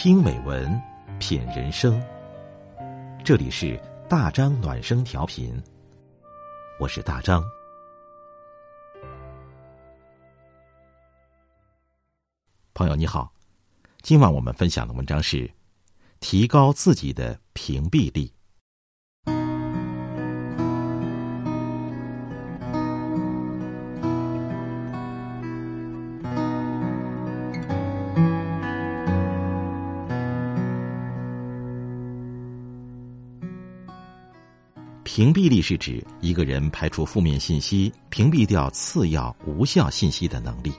听美文，品人生。这里是大张暖声调频，我是大张。朋友你好，今晚我们分享的文章是提高自己的屏蔽力。屏蔽力是指一个人排除负面信息、屏蔽掉次要无效信息的能力。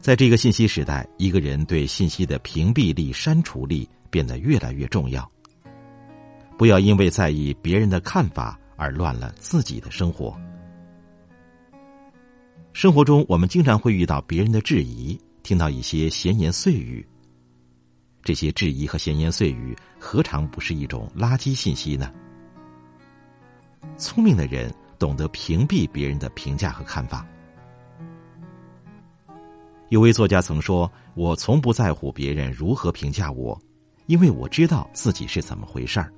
在这个信息时代，一个人对信息的屏蔽力、删除力变得越来越重要。不要因为在意别人的看法而乱了自己的生活。生活中，我们经常会遇到别人的质疑，听到一些闲言碎语。这些质疑和闲言碎语，何尝不是一种垃圾信息呢？聪明的人懂得屏蔽别人的评价和看法。有位作家曾说：“我从不在乎别人如何评价我，因为我知道自己是怎么回事儿。”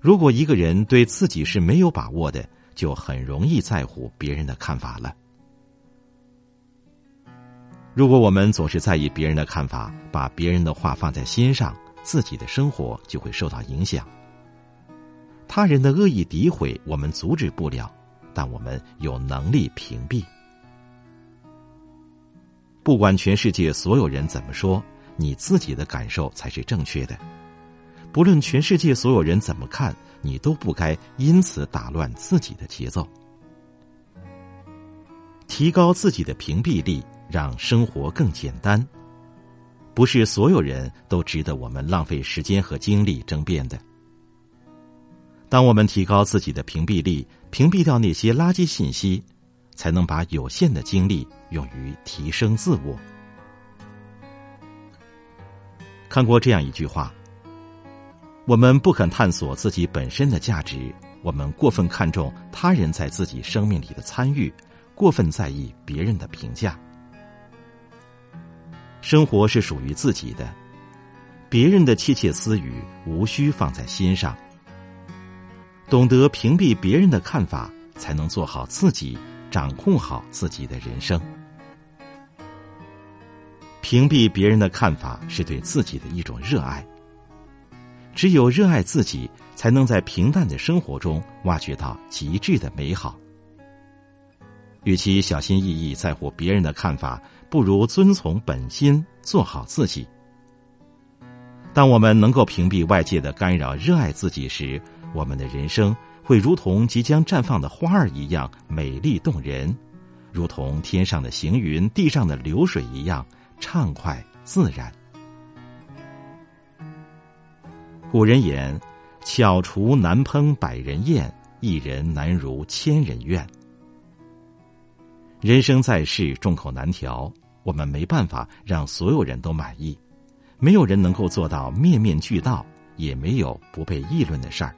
如果一个人对自己是没有把握的，就很容易在乎别人的看法了。如果我们总是在意别人的看法，把别人的话放在心上，自己的生活就会受到影响。他人的恶意诋毁，我们阻止不了，但我们有能力屏蔽。不管全世界所有人怎么说，你自己的感受才是正确的。不论全世界所有人怎么看，你都不该因此打乱自己的节奏。提高自己的屏蔽力，让生活更简单。不是所有人都值得我们浪费时间和精力争辩的。当我们提高自己的屏蔽力，屏蔽掉那些垃圾信息，才能把有限的精力用于提升自我。看过这样一句话：我们不肯探索自己本身的价值，我们过分看重他人在自己生命里的参与，过分在意别人的评价。生活是属于自己的，别人的窃窃私语无需放在心上。懂得屏蔽别人的看法，才能做好自己，掌控好自己的人生。屏蔽别人的看法是对自己的一种热爱。只有热爱自己，才能在平淡的生活中挖掘到极致的美好。与其小心翼翼在乎别人的看法，不如遵从本心，做好自己。当我们能够屏蔽外界的干扰，热爱自己时，我们的人生会如同即将绽放的花儿一样美丽动人，如同天上的行云、地上的流水一样畅快自然。古人言：“巧厨难烹百人宴，一人难如千人愿。”人生在世，众口难调，我们没办法让所有人都满意，没有人能够做到面面俱到，也没有不被议论的事儿。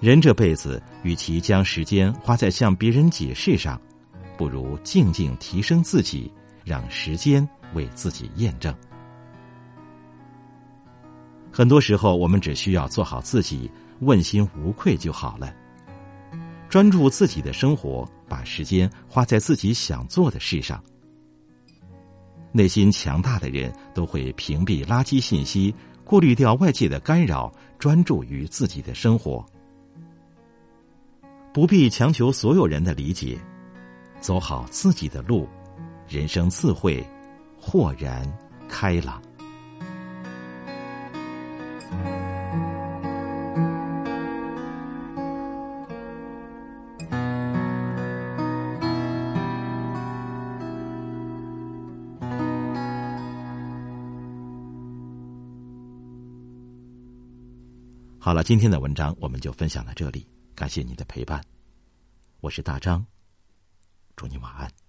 人这辈子，与其将时间花在向别人解释上，不如静静提升自己，让时间为自己验证。很多时候，我们只需要做好自己，问心无愧就好了。专注自己的生活，把时间花在自己想做的事上。内心强大的人都会屏蔽垃圾信息，过滤掉外界的干扰，专注于自己的生活。不必强求所有人的理解，走好自己的路，人生自会豁然开朗。好了，今天的文章我们就分享到这里。感谢你的陪伴，我是大张，祝你晚安。